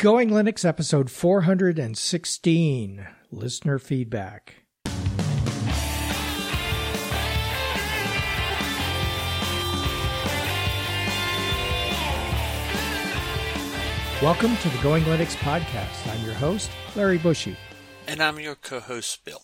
Going Linux episode 416 Listener Feedback. Welcome to the Going Linux podcast. I'm your host, Larry Bushy. And I'm your co host, Bill.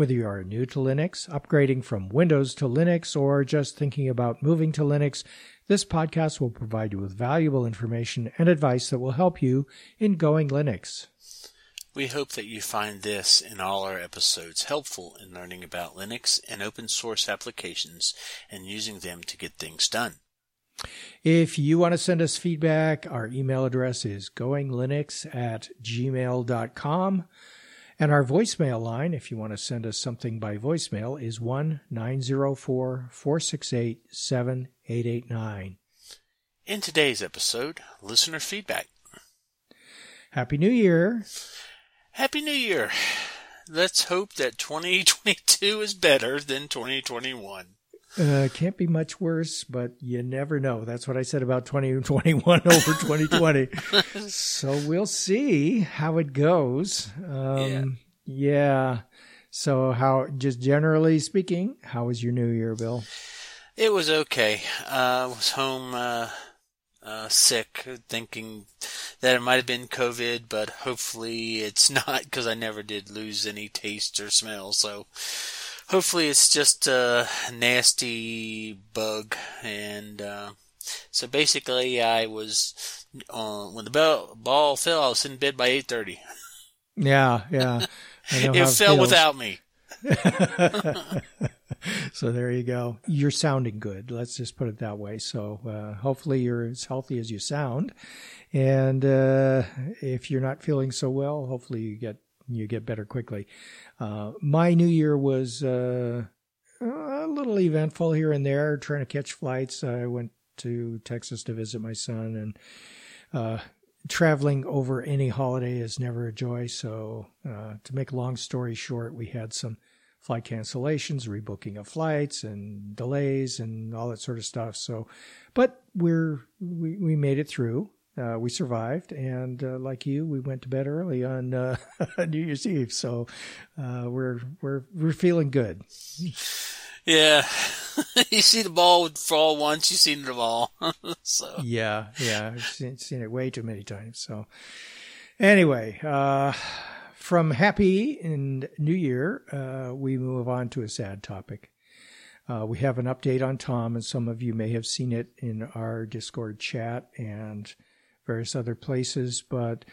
Whether you are new to Linux, upgrading from Windows to Linux, or just thinking about moving to Linux, this podcast will provide you with valuable information and advice that will help you in going Linux. We hope that you find this and all our episodes helpful in learning about Linux and open source applications and using them to get things done. If you want to send us feedback, our email address is goinglinux at gmail.com. And our voicemail line, if you want to send us something by voicemail, is 1 904 468 7889. In today's episode, listener feedback. Happy New Year. Happy New Year. Let's hope that 2022 is better than 2021. Uh, can't be much worse, but you never know. That's what I said about 2021 over 2020. so we'll see how it goes. Um, yeah. yeah. So how, just generally speaking, how was your new year, Bill? It was okay. Uh, I was home, uh, uh, sick, thinking that it might have been COVID, but hopefully it's not because I never did lose any taste or smell. So, hopefully it's just a nasty bug and uh, so basically i was uh, when the bell, ball fell i was in bed by 8.30 yeah yeah. It, it fell without me. So there you go. You're sounding good. Let's just put it that way. So uh, hopefully you're as healthy as you sound. And uh, if you're not feeling so well hopefully you get you get better quickly. Uh, my New Year was uh, a little eventful here and there, trying to catch flights. I went to Texas to visit my son, and uh, traveling over any holiday is never a joy. So, uh, to make a long story short, we had some flight cancellations, rebooking of flights, and delays, and all that sort of stuff. So, but we're we, we made it through uh, we survived, and uh, like you, we went to bed early on uh, New Year's Eve. So uh, we're we're we're feeling good. Yeah, you see the ball fall once, you've seen it all. so yeah, yeah, I've seen, seen, it way too many times. So anyway, uh, from happy and New Year, uh, we move on to a sad topic. we have an update on Tom, and some of you may have seen it in our Discord chat and various other places. But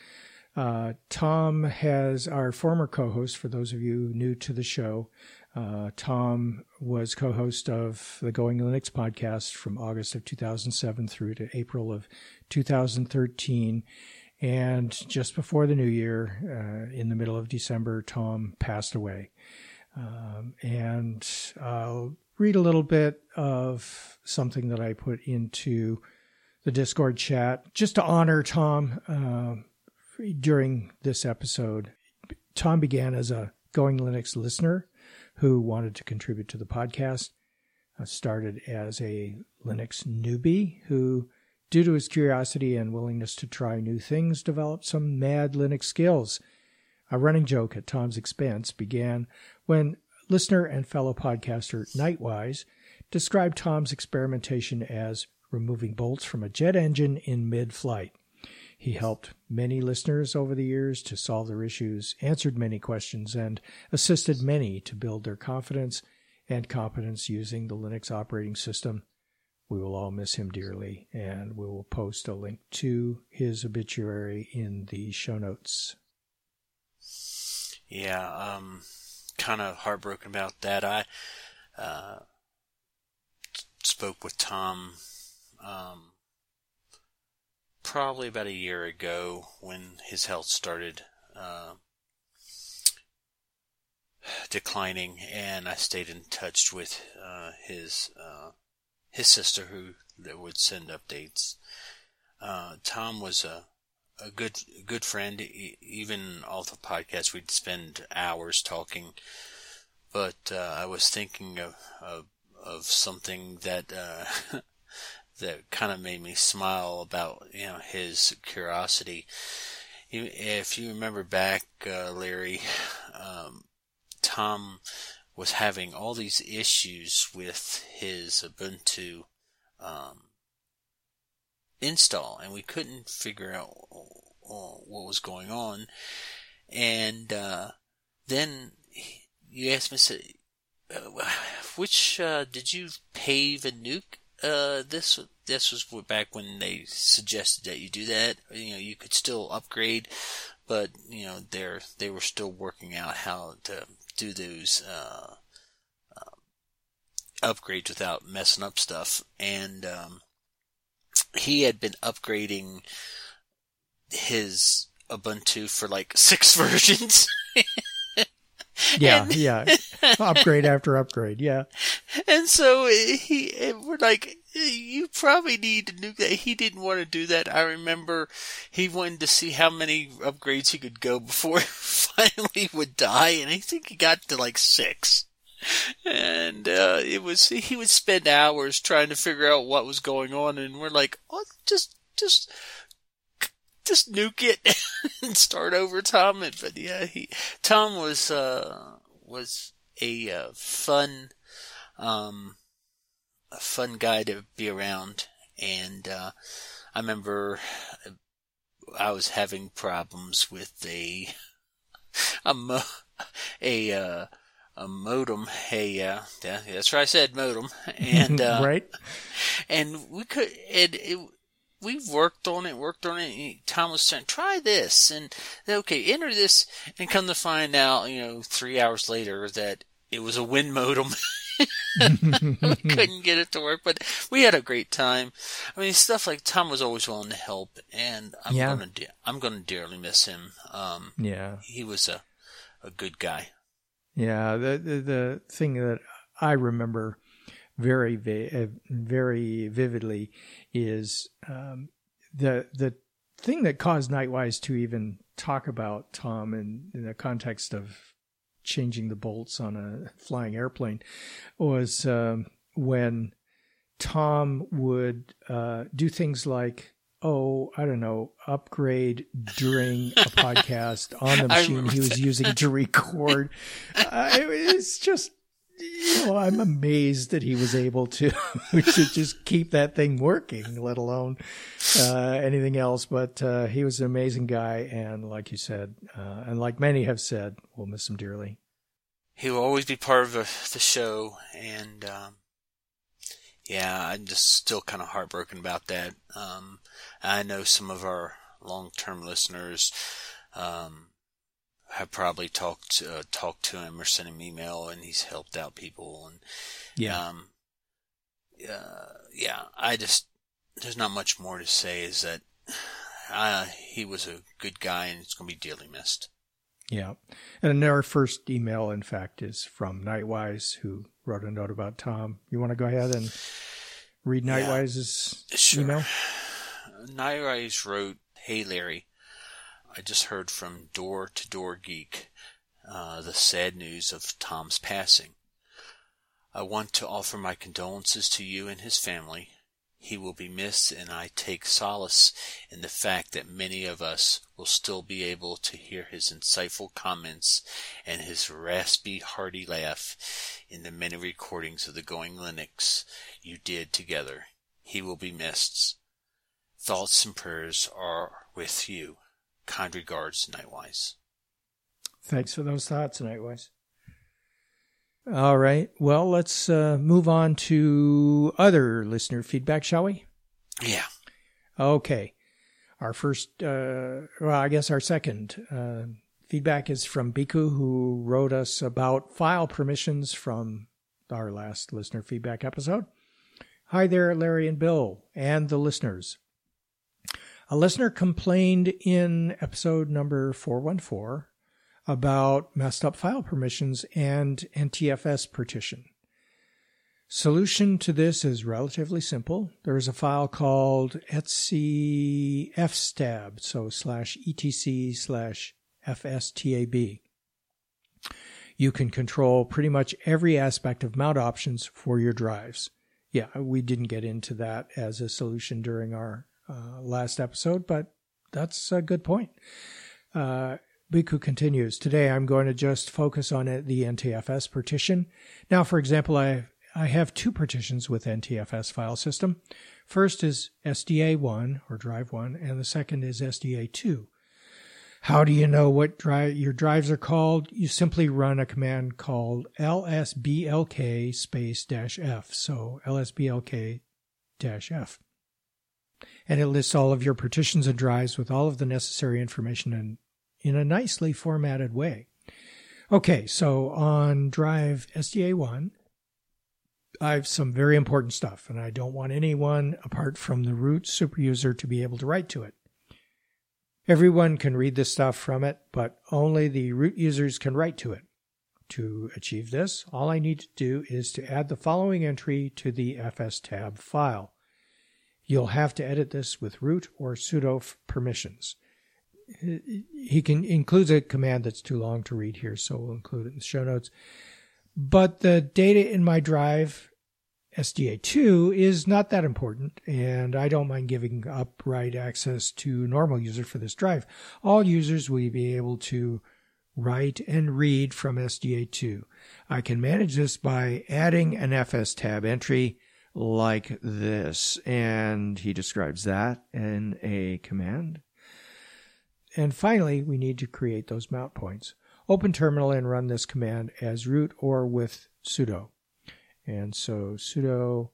uh, Tom has our former co host, for those of you new to the show. Uh, Tom was co host of the Going Linux podcast from August of 2007 through to April of 2013. And just before the new year, uh, in the middle of December, Tom passed away. Um, and I'll read a little bit of something that I put into the Discord chat just to honor Tom uh, during this episode. Tom began as a Going Linux listener who wanted to contribute to the podcast. Started as a Linux newbie who, due to his curiosity and willingness to try new things, developed some mad Linux skills. A running joke at Tom's expense began when listener and fellow podcaster Knightwise described Tom's experimentation as removing bolts from a jet engine in mid flight. He helped many listeners over the years to solve their issues, answered many questions, and assisted many to build their confidence and competence using the Linux operating system. We will all miss him dearly, and we will post a link to his obituary in the show notes. Yeah, um, kind of heartbroken about that. I uh, spoke with Tom um, probably about a year ago when his health started uh, declining, and I stayed in touch with uh, his uh, his sister, who that would send updates. Uh, Tom was a a good good friend. Even off the podcast, we'd spend hours talking. But uh, I was thinking of, of of something that uh, that kind of made me smile about you know his curiosity. If you remember back, uh, Larry, um, Tom was having all these issues with his Ubuntu um, install, and we couldn't figure out uh, what was going on. And uh, then you asked me, uh, which uh, did you pave and nuke? Uh, this this was back when they suggested that you do that. You know, you could still upgrade, but you know they're they were still working out how to do those uh, uh, upgrades without messing up stuff. And um, he had been upgrading his Ubuntu for like six versions. yeah, and, yeah. upgrade after upgrade, yeah. And so he, and we're like, you probably need to do that. He didn't want to do that. I remember he wanted to see how many upgrades he could go before he finally would die, and I think he got to like six. And uh, it was he would spend hours trying to figure out what was going on, and we're like, oh, just just just nuke it and start over, Tom. But yeah, he Tom was uh, was a uh, fun um, a fun guy to be around, and uh, I remember I was having problems with a a mo- a uh, a modem. Hey, uh, yeah, that's right. I said modem, and uh, right, and we could. It, it we worked on it, worked on it. Tom was saying, try this and okay, enter this and come to find out, you know, three hours later that it was a winmodem. we couldn't get it to work, but we had a great time. I mean, stuff like Tom was always willing to help, and I'm yeah. gonna de- I'm gonna dearly miss him. Um, yeah, he was a a good guy. Yeah, the the, the thing that I remember very uh, very vividly is um, the the thing that caused Knightwise to even talk about Tom in, in the context of changing the bolts on a flying airplane was um, when Tom would uh, do things like oh, I don't know, upgrade during a podcast on the machine he was using to record. Uh, it was just know, I'm amazed that he was able to to just keep that thing working, let alone uh, anything else. But uh, he was an amazing guy, and like you said, uh, and like many have said, we'll miss him dearly. He will always be part of the, the show, and um, yeah, I'm just still kind of heartbroken about that. Um, I know some of our long-term listeners. Um, have probably talked uh, talked to him or sent him email, and he's helped out people. And yeah, um, uh, yeah, I just there's not much more to say. Is that uh, he was a good guy, and it's going to be dearly missed. Yeah, and our first email, in fact, is from Knightwise, who wrote a note about Tom. You want to go ahead and read Knightwise's yeah, sure. email? Knightwise wrote, "Hey Larry." I just heard from Door to Door Geek uh, the sad news of Tom's passing. I want to offer my condolences to you and his family. He will be missed, and I take solace in the fact that many of us will still be able to hear his insightful comments and his raspy, hearty laugh in the many recordings of the Going Linux you did together. He will be missed. Thoughts and prayers are with you. Kind regards, Knightwise. Thanks for those thoughts, Knightwise. All right. Well, let's uh, move on to other listener feedback, shall we? Yeah. Okay. Our first, uh, well, I guess our second uh, feedback is from Bhikhu, who wrote us about file permissions from our last listener feedback episode. Hi there, Larry and Bill, and the listeners. A listener complained in episode number 414 about messed up file permissions and NTFS partition. Solution to this is relatively simple. There is a file called etc fstab, so slash etc slash fstab. You can control pretty much every aspect of mount options for your drives. yeah, we didn't get into that as a solution during our uh, last episode, but that's a good point. Uh, continues, Today I'm going to just focus on the NTFS partition. Now, for example, I, I have two partitions with NTFS file system. First is SDA1 or drive 1, and the second is SDA2. How do you know what drive your drives are called? You simply run a command called lsblk space dash f. So lsblk dash f. And it lists all of your partitions and drives with all of the necessary information and in a nicely formatted way. Okay, so on drive SDA1, I have some very important stuff, and I don't want anyone apart from the root superuser to be able to write to it. Everyone can read this stuff from it, but only the root users can write to it. To achieve this, all I need to do is to add the following entry to the fstab file. You'll have to edit this with root or sudo permissions he can includes a command that's too long to read here, so we'll include it in the show notes. But the data in my drive, SDA2, is not that important, and I don't mind giving up write access to normal user for this drive. All users will be able to write and read from SDA2. I can manage this by adding an fstab entry like this, and he describes that in a command. And finally, we need to create those mount points. Open terminal and run this command as root or with sudo. And so sudo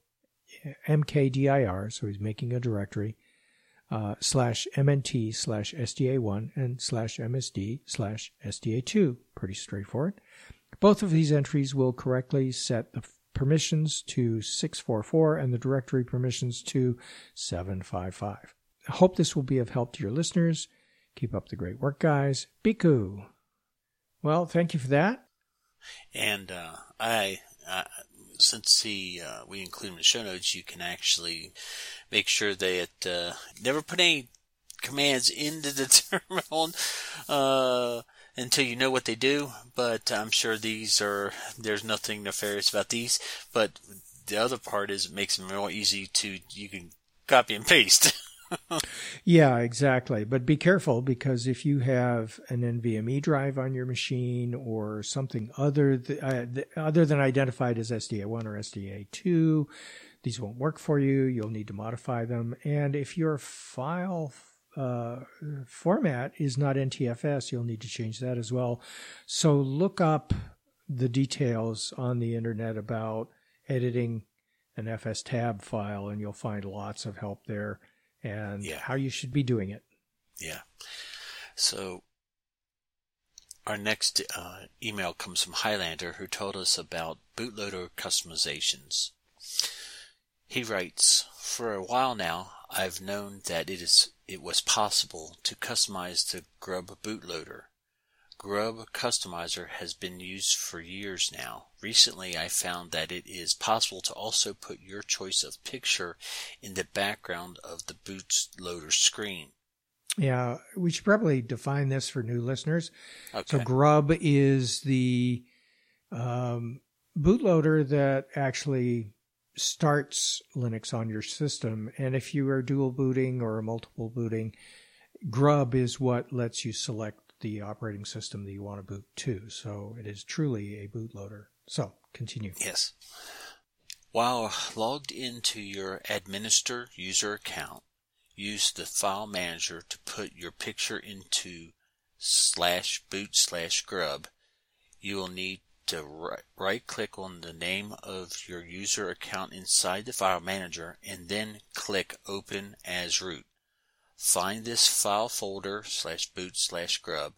mkdir, so he's making a directory, uh, slash mnt slash sda1 and slash msd slash sda2. Pretty straightforward. Both of these entries will correctly set the permissions to 644 and the directory permissions to 755. I hope this will be of help to your listeners. Keep up the great work, guys. Bhikhu. Well, thank you for that. And uh, I, uh, since he uh, we include in the show notes, you can actually make sure that uh, never put any commands into the terminal uh, until you know what they do. But I'm sure these are there's nothing nefarious about these. But the other part is it makes them real easy to you can copy and paste. yeah, exactly. But be careful because if you have an NVMe drive on your machine or something other th- uh, th- other than identified as SDA1 or SDA2, these won't work for you. You'll need to modify them. And if your file uh, format is not NTFS, you'll need to change that as well. So look up the details on the internet about editing an fstab file, and you'll find lots of help there and yeah. how you should be doing it. Yeah. So our next uh, email comes from Highlander, who told us about bootloader customizations. He writes, "For a while now, I've known that it is it was possible to customize the Grub bootloader. Grub Customizer has been used for years now. Recently I found that it is possible to also put your choice of picture in the background of the bootloader screen. Yeah, we should probably define this for new listeners. Okay. So Grub is the um, bootloader that actually starts Linux on your system. And if you are dual booting or multiple booting, Grub is what lets you select the operating system that you want to boot to. So it is truly a bootloader. So continue. Yes. While logged into your administer user account, use the file manager to put your picture into slash boot slash grub. You will need to right click on the name of your user account inside the file manager and then click open as root. Find this file folder slash boot slash grub.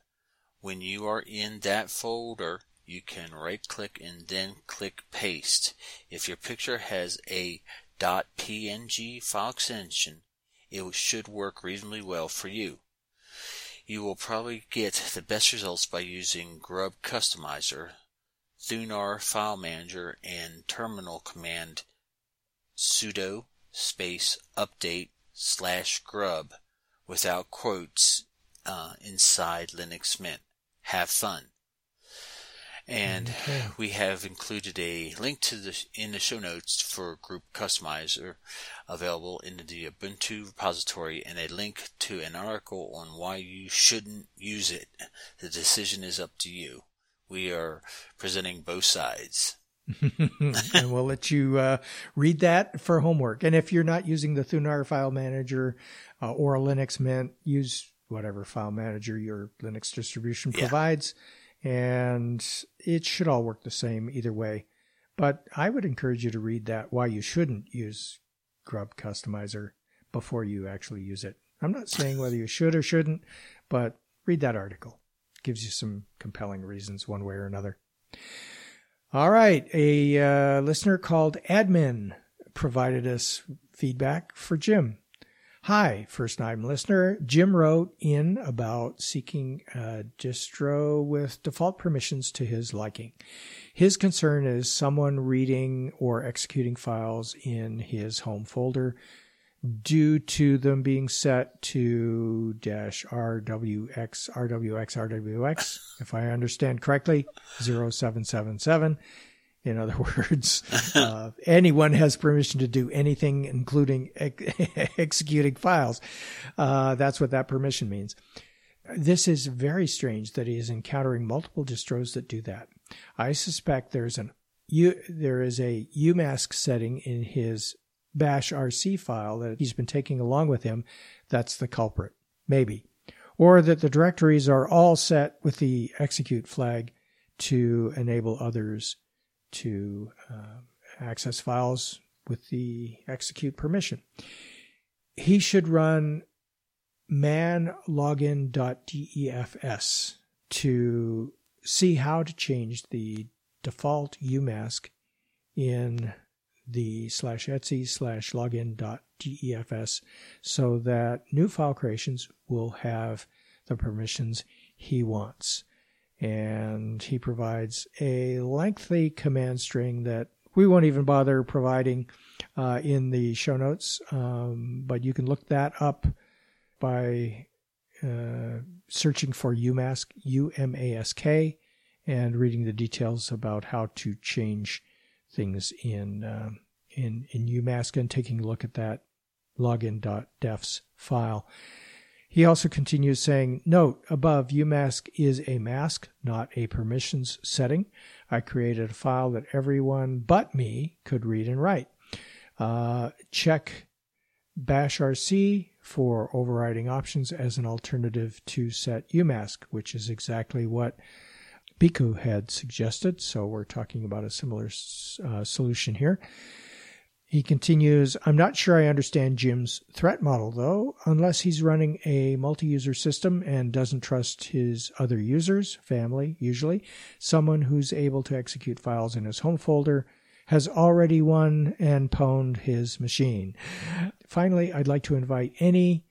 When you are in that folder, you can right click and then click paste. If your picture has a .png file extension, it should work reasonably well for you. You will probably get the best results by using Grub Customizer, Thunar File Manager, and terminal command sudo space update slash grub without quotes uh, inside Linux Mint. Have fun. And okay. we have included a link to the in the show notes for Grub Customizer available in the Ubuntu repository and a link to an article on why you shouldn't use it. The decision is up to you. We are presenting both sides. and we'll let you uh, read that for homework. And if you're not using the Thunar file manager uh, or a Linux Mint, use whatever file manager your Linux distribution yeah. provides and it should all work the same either way. But I would encourage you to read that why you shouldn't use Grub Customizer before you actually use it. I'm not saying whether you should or shouldn't, but read that article. Gives you some compelling reasons one way or another. All right, a uh, listener called Admin provided us feedback for Jim. Hi, first time listener. Jim wrote in about seeking a distro with default permissions to his liking. His concern is someone reading or executing files in his home folder due to them being set to dash RWX, RWX, RWX, if I understand correctly, 0777 in other words, uh, anyone has permission to do anything, including ex- executing files. Uh, that's what that permission means. This is very strange that he is encountering multiple distros that do that. I suspect there's an there is a UMask setting in his bash RC file that he's been taking along with him. That's the culprit. Maybe. Or that the directories are all set with the execute flag to enable others to uh, access files with the execute permission. He should run manlogin.defs to see how to change the default umask in the slash etsy slash login.defs so that new file creations will have the permissions he wants. And he provides a lengthy command string that we won't even bother providing uh, in the show notes, um, but you can look that up by uh, searching for UMask, U M A S K, and reading the details about how to change things in uh, in in UMask and taking a look at that login.defs file. He also continues saying, Note above, UMask is a mask, not a permissions setting. I created a file that everyone but me could read and write. Uh, check bashrc for overriding options as an alternative to set UMask, which is exactly what Bhikhu had suggested. So we're talking about a similar uh, solution here. He continues, I'm not sure I understand Jim's threat model though, unless he's running a multi-user system and doesn't trust his other users, family usually, someone who's able to execute files in his home folder has already won and pwned his machine. Finally, I'd like to invite any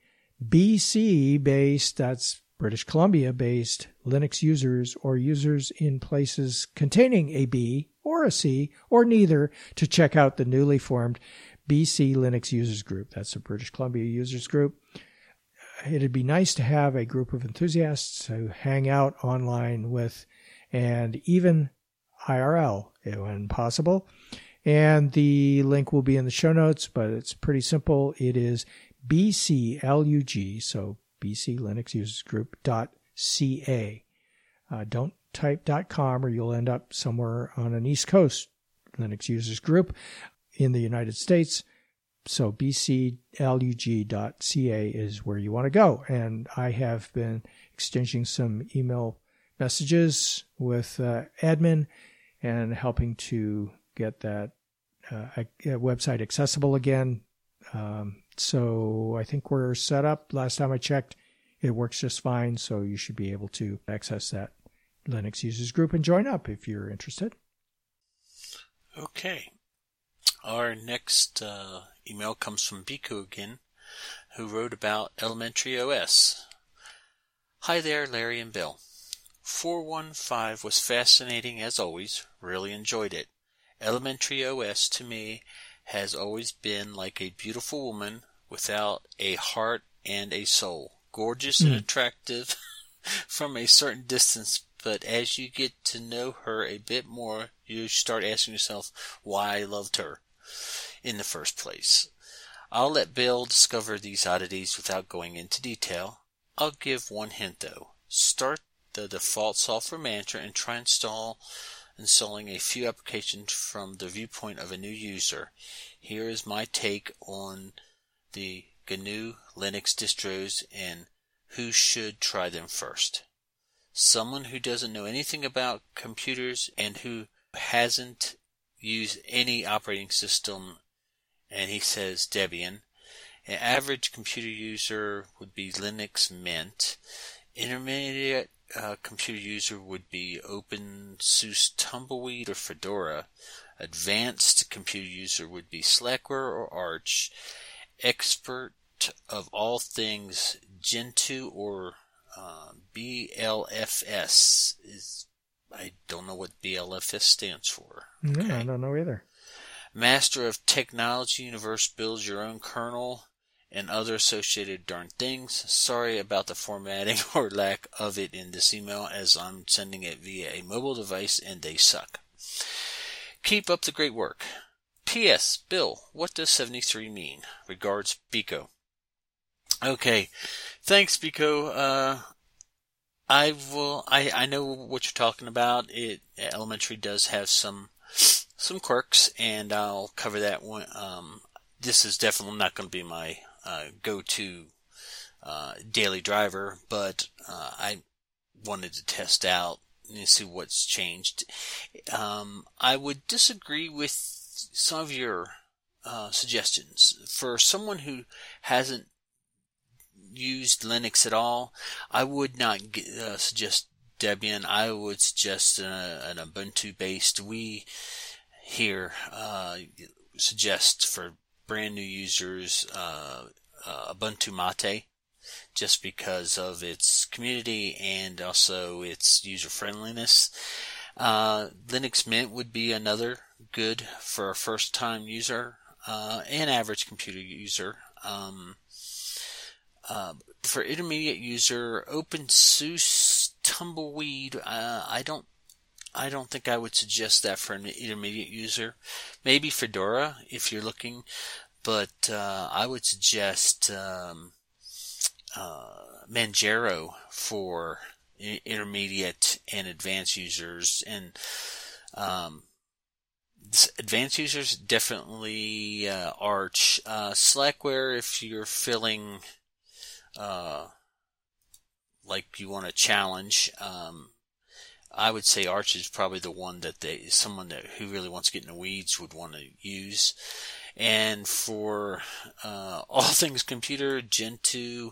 BC based, that's British Columbia based Linux users or users in places containing a B or a C or neither to check out the newly formed BC Linux Users Group. That's a British Columbia users group. It'd be nice to have a group of enthusiasts to hang out online with and even IRL when possible. And the link will be in the show notes, but it's pretty simple. It is BCLUG, so BC Linux Users Group dot ca. Uh, don't type.com or you'll end up somewhere on an East Coast Linux users group in the United States. So bclug.ca is where you want to go. And I have been exchanging some email messages with uh, admin and helping to get that uh, website accessible again. Um, so I think we're set up. Last time I checked, it works just fine. So you should be able to access that Linux users group and join up if you're interested. Okay. Our next uh, email comes from Bhikhu again, who wrote about Elementary OS. Hi there, Larry and Bill. 415 was fascinating as always, really enjoyed it. Elementary OS to me has always been like a beautiful woman without a heart and a soul. Gorgeous mm. and hmm. attractive from a certain distance but as you get to know her a bit more, you start asking yourself why I loved her in the first place. I'll let Bill discover these oddities without going into detail. I'll give one hint though. Start the default software manager and try install installing a few applications from the viewpoint of a new user. Here is my take on the GNU Linux distros and who should try them first. Someone who doesn't know anything about computers and who hasn't used any operating system, and he says Debian. An average computer user would be Linux Mint. Intermediate uh, computer user would be OpenSUSE Tumbleweed or Fedora. Advanced computer user would be Slackware or Arch. Expert of all things Gentoo or uh, BLFS is. I don't know what BLFS stands for. Okay. I don't know either. Master of Technology Universe builds your own kernel and other associated darn things. Sorry about the formatting or lack of it in this email as I'm sending it via a mobile device and they suck. Keep up the great work. P.S. Bill, what does 73 mean? Regards, Bhikhu. Okay. Thanks, Bhikhu. Uh, I will, I, I know what you're talking about. It, elementary does have some, some quirks and I'll cover that one. Um, this is definitely not going to be my, go-to, uh, daily driver, but, uh, I wanted to test out and see what's changed. Um, I would disagree with some of your uh, suggestions for someone who hasn't used Linux at all. I would not uh, suggest Debian. I would suggest uh, an Ubuntu based. We here uh, suggest for brand new users uh, uh, Ubuntu Mate just because of its community and also its user friendliness. Uh, Linux Mint would be another good for a first time user uh, and average computer user. Um, uh, for intermediate user, OpenSUSE Tumbleweed, uh, I don't, I don't think I would suggest that for an intermediate user. Maybe Fedora if you're looking, but uh, I would suggest um, uh, Manjaro for intermediate and advanced users, and um, advanced users definitely uh, Arch. Uh, Slackware if you're feeling uh, like you want a challenge. Um, I would say Arch is probably the one that they someone that who really wants to get in the weeds would want to use. And for uh, all things computer, Gentoo.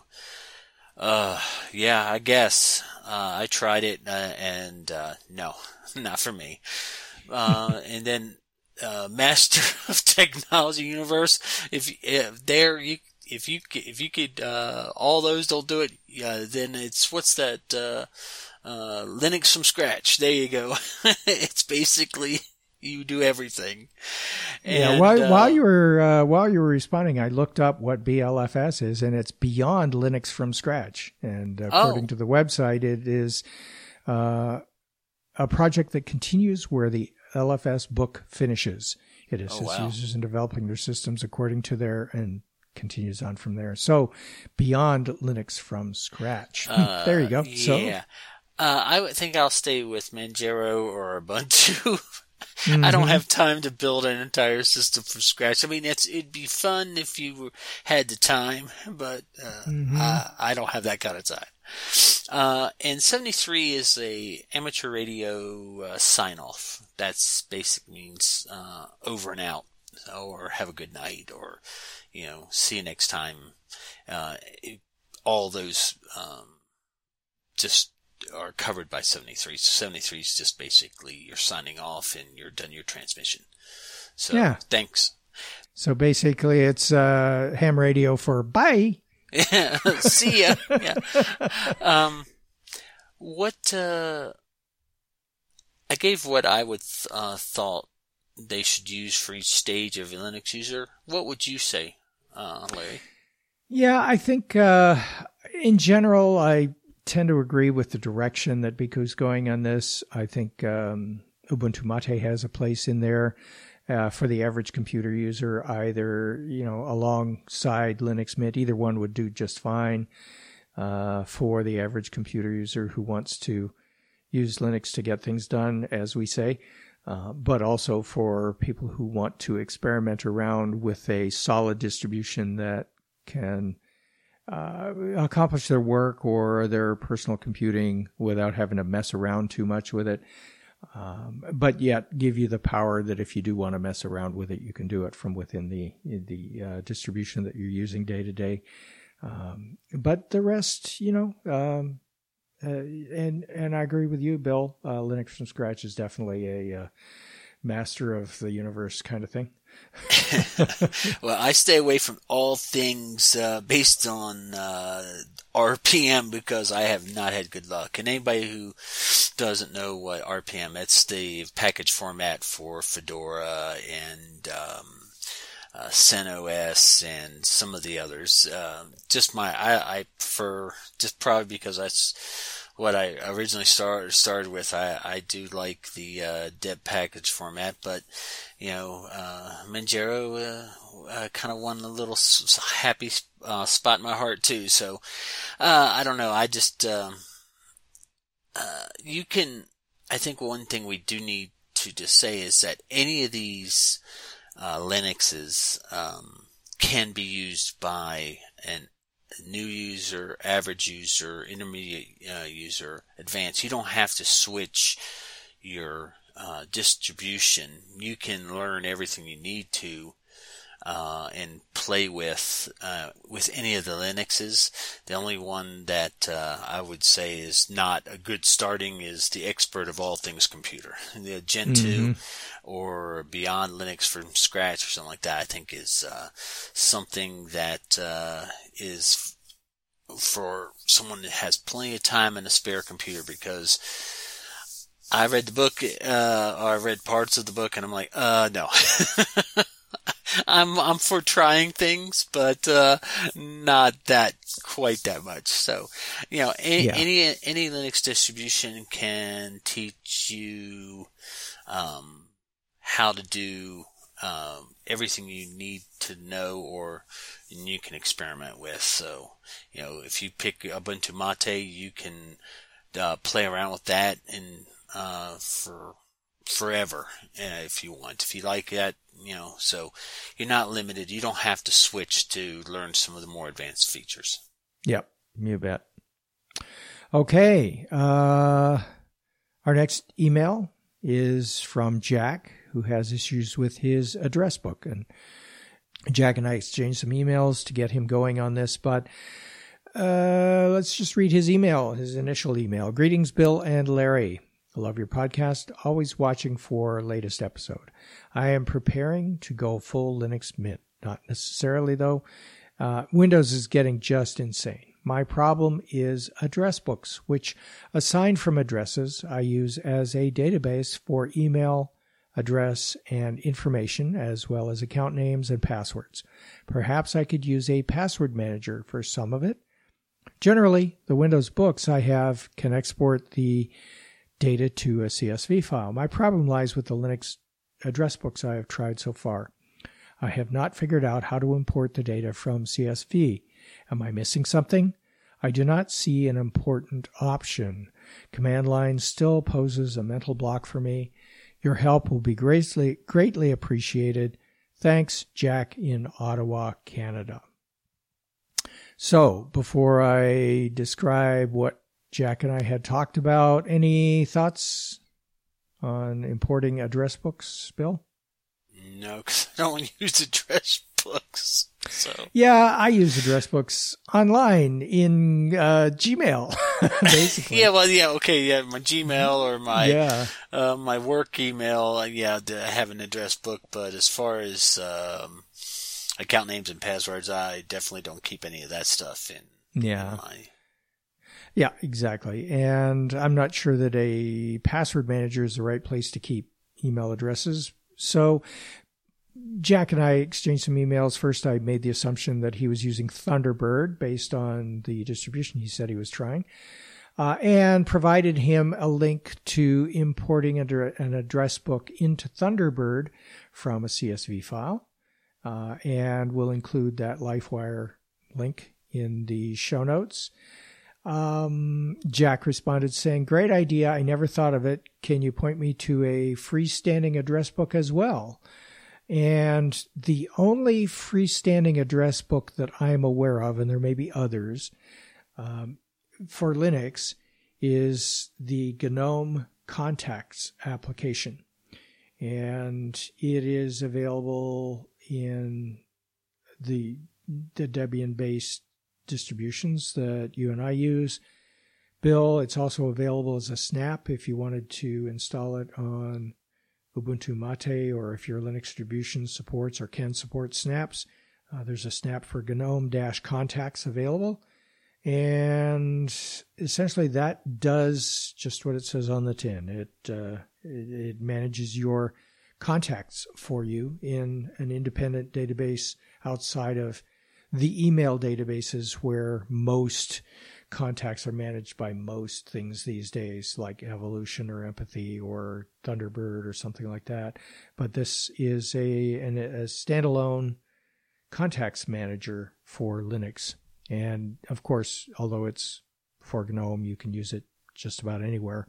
Uh, yeah, I guess. Uh, I tried it, uh, and, uh, no, not for me. Uh, and then, Master of Technology Universe, if, if there, you, if you, if you could, all those don't do it, then it's, what's that, uh, Linux from scratch. There you go. it's basically, you do everything. And, yeah, while, uh, while you were uh, while you were responding, I looked up what BLFS is, and it's Beyond Linux from Scratch. And according oh. to the website, it is uh, a project that continues where the LFS book finishes. It assists oh, wow. users in developing their systems according to their and continues on from there. So beyond Linux from scratch. Uh, there you go. Yeah. So, uh, I would think I'll stay with Manjaro or Ubuntu Mm-hmm. I don't mm-hmm. have time to build an entire system from scratch. I mean, it's it'd be fun if you had the time, but uh, mm-hmm. I, I, don't have that kind of time. Uh, and 73 is a amateur radio uh, sign off. That's basic means uh, over and out, or have a good night, or you know, see you next time. Uh, it, all those um, just are covered by 73. 73 is just basically you're signing off and you're done your transmission. So yeah. thanks. So basically it's uh, ham radio for bye. Yeah, See ya. yeah. Um, what, uh, I gave what I would, uh, thought they should use for each stage of a Linux user. What would you say, uh, Larry? Yeah, I think, uh, in general, I tend to agree with the direction that Bhikhu's going on this. I think um, Ubuntu Mate has a place in there uh, for the average computer user, either you know alongside Linux Mint. Either one would do just fine uh, for the average computer user who wants to use Linux to get things done, as we say. Uh, but also for people who want to experiment around with a solid distribution that can uh, accomplish their work or their personal computing without having to mess around too much with it. Um, but yet give you the power that if you do want to mess around with it, you can do it from within the the uh, distribution that you're using day to day. Um, but the rest, you know, um, uh, and and I agree with you, Bill. Uh, Linux from scratch is definitely a uh, master of the universe kind of thing. well, I stay away from all things uh, based on uh, RPM because I have not had good luck. And anybody who doesn't know what RPM, it's the package format for Fedora and um, uh, CentOS and some of the others. Uh, just my, I, I prefer just probably because that's what I originally started started with. I I do like the uh, deb package format, but you know, uh, Manjaro uh, uh, kind of won a little happy uh, spot in my heart too. So uh, I don't know. I just um, uh, you can. I think one thing we do need to just say is that any of these uh, Linuxes um, can be used by an new user, average user, intermediate uh, user, advanced. You don't have to switch your uh, distribution. You can learn everything you need to uh, and play with uh, with any of the Linuxes. The only one that uh, I would say is not a good starting is the expert of all things computer, the Gentoo mm-hmm. or Beyond Linux from scratch or something like that. I think is uh, something that uh, is for someone that has plenty of time and a spare computer because I read the book, uh, or I read parts of the book and I'm like, uh, no. I'm I'm for trying things, but uh, not that quite that much. So, you know, any yeah. any, any Linux distribution can teach you um, how to do um, everything you need to know, or you can experiment with. So, you know, if you pick Ubuntu Mate, you can uh, play around with that and uh, for forever uh, if you want. If you like that, you know, so you're not limited. You don't have to switch to learn some of the more advanced features. Yep, you bet. Okay, uh, our next email is from Jack, who has issues with his address book, and Jack and I exchanged some emails to get him going on this, but. Uh, let's just read his email, his initial email. Greetings, Bill and Larry. I love your podcast. Always watching for latest episode. I am preparing to go full Linux Mint. Not necessarily though. Uh, Windows is getting just insane. My problem is address books, which, aside from addresses, I use as a database for email, address, and information, as well as account names and passwords. Perhaps I could use a password manager for some of it. Generally, the Windows books I have can export the data to a CSV file. My problem lies with the Linux address books I have tried so far. I have not figured out how to import the data from CSV. Am I missing something? I do not see an important option. Command line still poses a mental block for me. Your help will be greatly, greatly appreciated. Thanks, Jack in Ottawa, Canada. So, before I describe what Jack and I had talked about. Any thoughts on importing address books, Bill? No, because I don't use address books. So yeah, I use address books online in uh, Gmail, basically. yeah, well, yeah, okay, yeah, my Gmail or my yeah. Uh, my work email. Uh, yeah, I have an address book, but as far as um, account names and passwords, I definitely don't keep any of that stuff in. Yeah. In my yeah, exactly. And I'm not sure that a password manager is the right place to keep email addresses. So Jack and I exchanged some emails. First, I made the assumption that he was using Thunderbird based on the distribution he said he was trying. uh, and provided him a link to importing an address book into Thunderbird from a CSV file. Uh, and we'll include that LifeWire link in the show notes. Um, Jack responded saying, Great idea. I never thought of it. Can you point me to a freestanding address book as well? And the only freestanding address book that I'm aware of, and there may be others, um, for Linux is the GNOME Contacts application. And it is available in the, the Debian based distributions that you and I use. Bill, it's also available as a snap if you wanted to install it on Ubuntu Mate or if your Linux distribution supports or can support snaps. Uh, there's a snap for GNOME contacts available. And essentially, that does just what it says on the tin. It, uh, it, it manages your contacts for you in an independent database outside of the email databases where most contacts are managed by most things these days, like Evolution or Empathy or Thunderbird or something like that. But this is a, an, a standalone contacts manager for Linux. And of course, although it's for GNOME, you can use it just about anywhere.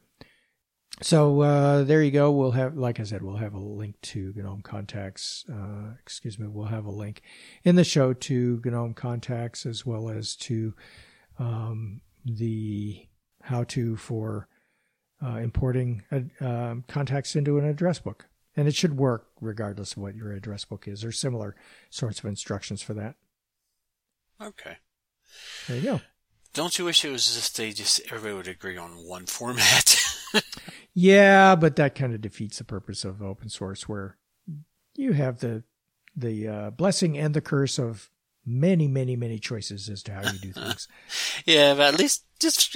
So uh, there you go. We'll have, like I said, we'll have a link to GNOME Contacts. Uh, excuse me, we'll have a link in the show to GNOME Contacts as well as to um, the how-to for uh, importing uh, contacts into an address book. And it should work regardless of what your address book is, or similar sorts of instructions for that. Okay. There you go. Don't you wish it was just they just everybody would agree on one format? yeah, but that kind of defeats the purpose of open source, where you have the the uh, blessing and the curse of many, many, many choices as to how you do things. yeah, but at least just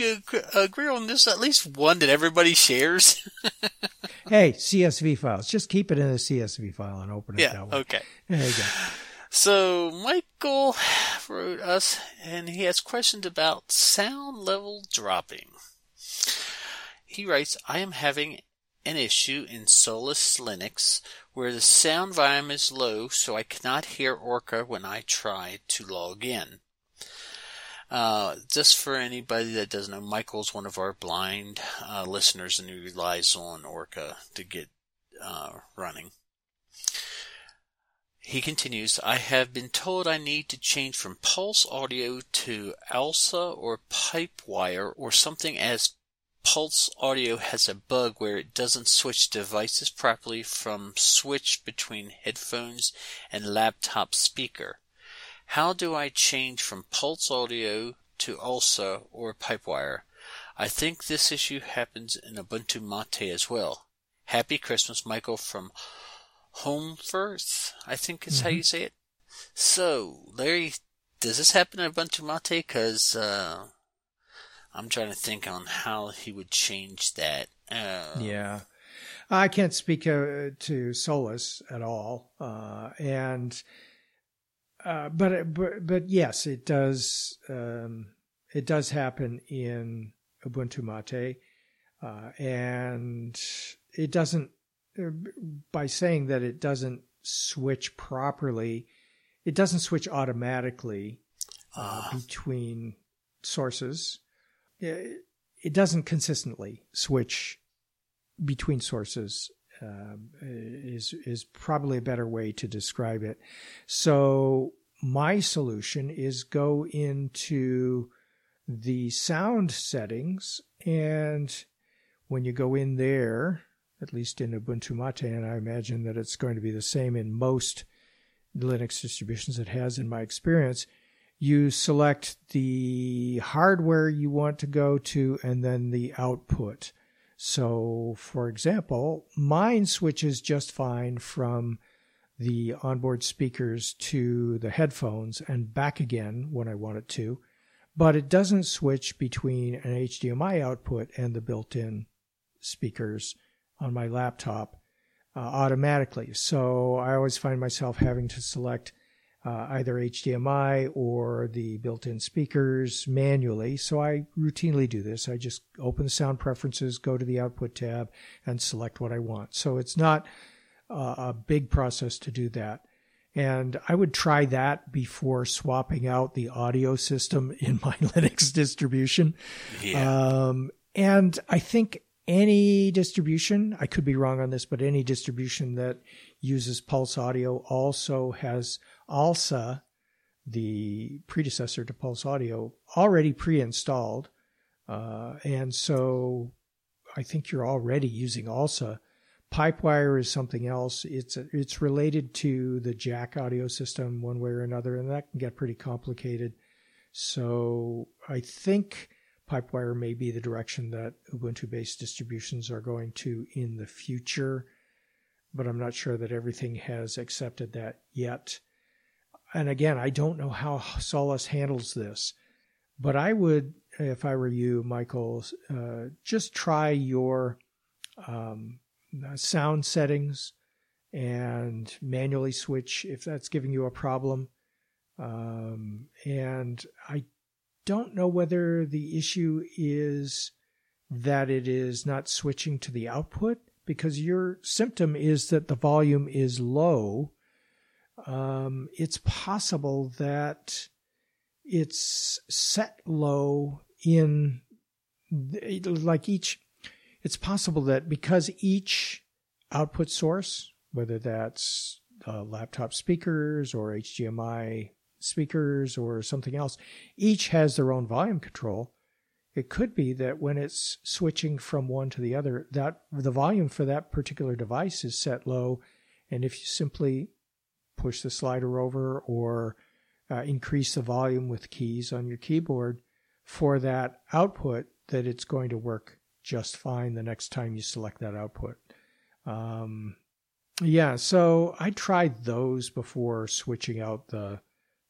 agree on this. At least one that everybody shares. hey, CSV files. Just keep it in a CSV file and open it yeah, that way. Okay. There you go. So Michael wrote us, and he has questions about sound level dropping. He writes, I am having an issue in Solus Linux where the sound volume is low so I cannot hear Orca when I try to log in. Uh, just for anybody that doesn't know, Michael's one of our blind uh, listeners and he relies on Orca to get uh, running. He continues, I have been told I need to change from Pulse Audio to ALSA or Pipewire or something as Pulse Audio has a bug where it doesn't switch devices properly from switch between headphones and laptop speaker. How do I change from Pulse Audio to ALSA or Pipewire? I think this issue happens in Ubuntu Mate as well. Happy Christmas, Michael from Holmfirth, I think is mm-hmm. how you say it. So, Larry, does this happen in Ubuntu Mate? Because uh, I'm trying to think on how he would change that. Uh, yeah. I can't speak uh, to Solus at all. Uh, and, uh, but, but, but yes, it does, um, it does happen in Ubuntu Mate. Uh, and it doesn't, uh, by saying that it doesn't switch properly, it doesn't switch automatically ah. between sources it doesn't consistently switch between sources. Um, is is probably a better way to describe it. So my solution is go into the sound settings, and when you go in there, at least in Ubuntu Mate, and I imagine that it's going to be the same in most Linux distributions. It has in my experience you select the hardware you want to go to and then the output. So, for example, mine switches just fine from the onboard speakers to the headphones and back again when I want it to, but it doesn't switch between an HDMI output and the built in speakers on my laptop uh, automatically. So I always find myself having to select uh, either HDMI or the built-in speakers manually. So I routinely do this. I just open the sound preferences, go to the output tab, and select what I want. So it's not uh, a big process to do that. And I would try that before swapping out the audio system in my Linux distribution. Yeah. Um, and I think any distribution, I could be wrong on this, but any distribution that uses Pulse Audio also has ALSA, the predecessor to Pulse Audio, already pre-installed. Uh, and so I think you're already using ALSA. Pipewire is something else. It's it's related to the jack audio system one way or another, and that can get pretty complicated. So I think Pipewire may be the direction that Ubuntu-based distributions are going to in the future, but I'm not sure that everything has accepted that yet. And again, I don't know how Solus handles this, but I would, if I were you, Michael, uh, just try your um, sound settings and manually switch if that's giving you a problem. Um, and I don't know whether the issue is that it is not switching to the output because your symptom is that the volume is low. Um, it's possible that it's set low in like each. It's possible that because each output source, whether that's uh, laptop speakers or HDMI speakers or something else, each has their own volume control. It could be that when it's switching from one to the other, that the volume for that particular device is set low, and if you simply push the slider over or uh, increase the volume with keys on your keyboard for that output, that it's going to work just fine the next time you select that output. Um, yeah, so I tried those before switching out the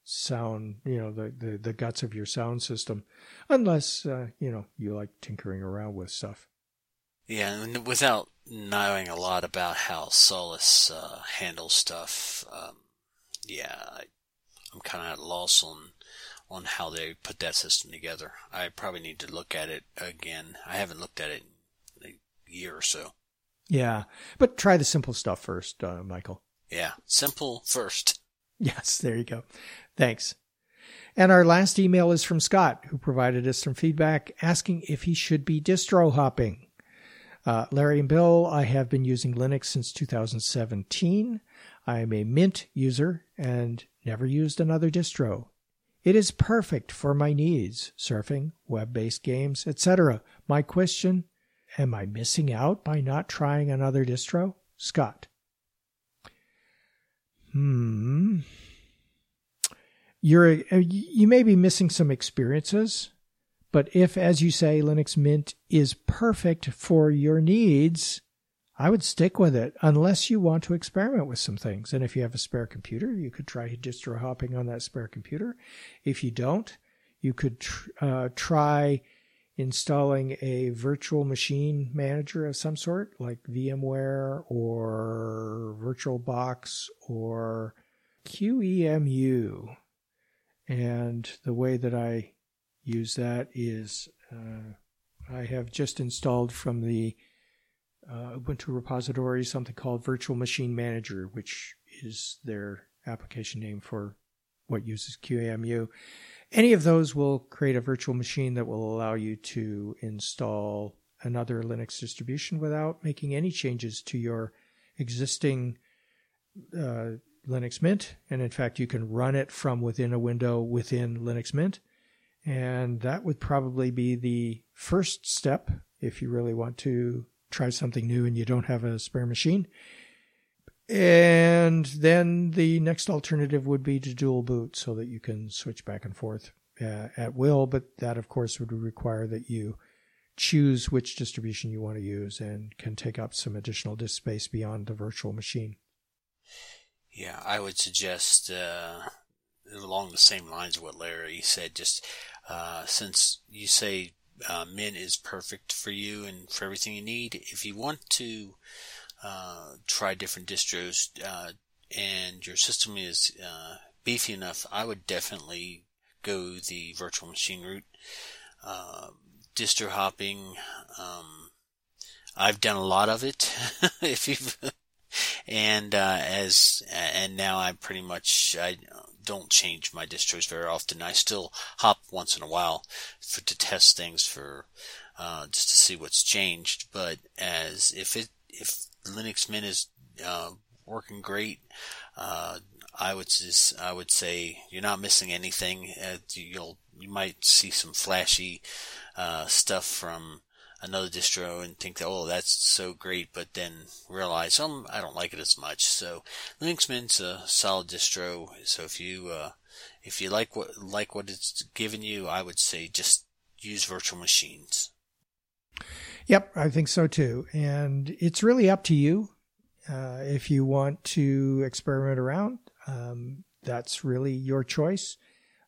sound, you know, the, the, the guts of your sound system, unless, uh, you know, you like tinkering around with stuff. Yeah, and without knowing a lot about how Solus uh, handles stuff, um, yeah, I, I'm kind of at a loss on on how they put that system together. I probably need to look at it again. I haven't looked at it in a year or so. Yeah, but try the simple stuff first, uh, Michael. Yeah, simple first. Yes, there you go. Thanks. And our last email is from Scott, who provided us some feedback asking if he should be distro hopping. Uh, Larry and Bill, I have been using Linux since 2017. I am a Mint user and never used another distro. It is perfect for my needs, surfing, web-based games, etc. My question, am I missing out by not trying another distro? Scott. Hmm you're you may be missing some experiences but if as you say linux mint is perfect for your needs i would stick with it unless you want to experiment with some things. And if you have a spare computer you could try distro hopping on that spare computer. If you don't you could tr- uh, try installing a virtual machine manager of some sort like vmware or virtualbox or qemu and the way that I use that is uh, I have just installed from the uh, Ubuntu repository something called Virtual Machine Manager, which is their application name for what uses QEMU. Any of those will create a virtual machine that will allow you to install another Linux distribution without making any changes to your existing uh, Linux Mint. And in fact, you can run it from within a window within Linux Mint. And that would probably be the first step if you really want to try something new and you don't have a spare machine. And then the next alternative would be to dual boot so that you can switch back and forth uh, at will. But that, of course, would require that you choose which distribution you want to use and can take up some additional disk space beyond the virtual machine. Yeah, I would suggest uh, along the same lines of what Larry said. Just uh, since you say uh, Mint is perfect for you and for everything you need, if you want to uh, try different distros uh, and your system is uh, beefy enough, I would definitely go the virtual machine route. Uh, distro hopping, um, I've done a lot of it. if you've, and uh, as and now I pretty much I don't change my distros very often. I still hop once in a while for to test things for uh, just to see what's changed. But as if it if Linux Mint is uh, working great, uh, I would just I would say you're not missing anything. Uh, you'll you might see some flashy uh, stuff from another distro and think that oh that's so great, but then realize um I don't like it as much. So Linux Mint's a solid distro. So if you uh, if you like what like what it's given you, I would say just use virtual machines. Yep, I think so too. And it's really up to you. Uh, if you want to experiment around, um, that's really your choice.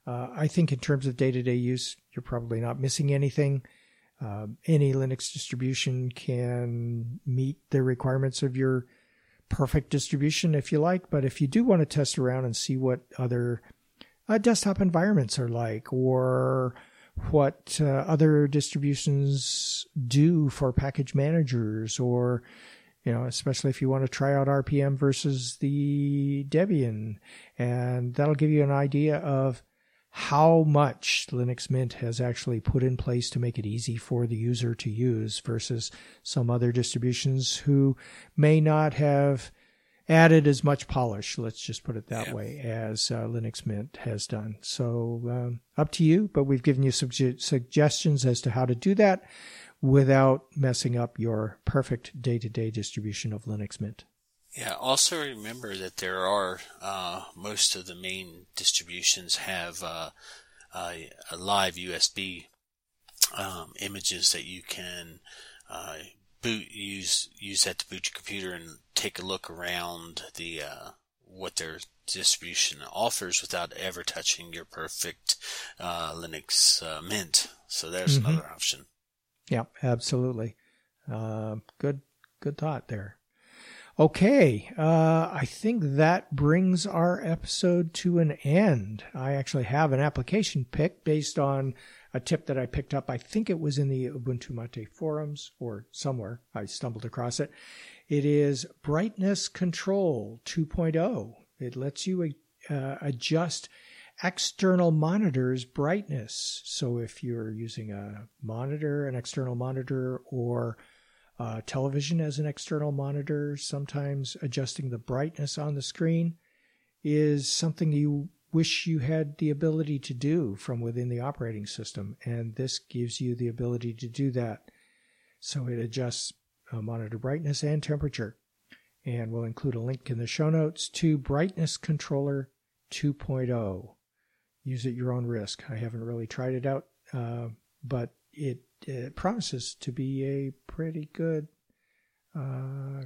Uh, I think in terms of day to day use, you're probably not missing anything. Uh, any Linux distribution can meet the requirements of your perfect distribution if you like. But if you do want to test around and see what other uh, desktop environments are like or what uh, other distributions do for package managers or you know, especially if you want to try out RPM versus the Debian. And that'll give you an idea of how much Linux Mint has actually put in place to make it easy for the user to use versus some other distributions who may not have added as much polish, let's just put it that yeah. way, as uh, Linux Mint has done. So um, up to you, but we've given you suge- suggestions as to how to do that without messing up your perfect day to day distribution of Linux Mint. Yeah, also remember that there are, uh, most of the main distributions have uh, uh, a live USB um, images that you can uh, boot, use, use that to boot your computer and take a look around the, uh, what their distribution offers without ever touching your perfect uh, Linux Mint. So there's mm-hmm. another option. Yeah, absolutely. Good, good thought there. Okay, uh, I think that brings our episode to an end. I actually have an application pick based on a tip that I picked up. I think it was in the Ubuntu Mate forums or somewhere. I stumbled across it. It is Brightness Control 2.0. It lets you uh, adjust external monitor's brightness. So if you're using a monitor, an external monitor, or a television as an external monitor, sometimes adjusting the brightness on the screen is something you wish you had the ability to do from within the operating system. And this gives you the ability to do that. So it adjusts uh, monitor brightness and temperature. And we'll include a link in the show notes to Brightness Controller 2.0 use at your own risk. I haven't really tried it out, uh, but it, it, promises to be a pretty good uh,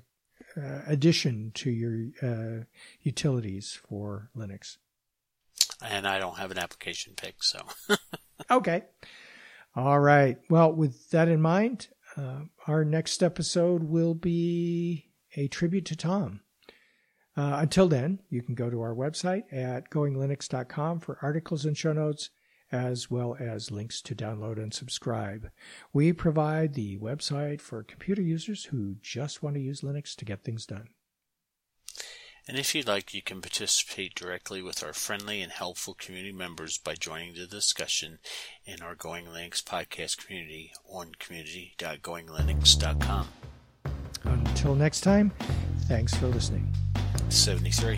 uh, addition to your uh, utilities for Linux. And I don't have an application pick, so. okay. All right. Well, with that in mind, uh, our next episode will be a tribute to Tom. Uh, until then, you can go to our website at goinglinux.com for articles and show notes, as well as links to download and subscribe. We provide the website for computer users who just want to use Linux to get things done. And if you'd like, you can participate directly with our friendly and helpful community members by joining the discussion in our Going Linux podcast community on community.goinglinux.com. Until next time, thanks for listening. 73.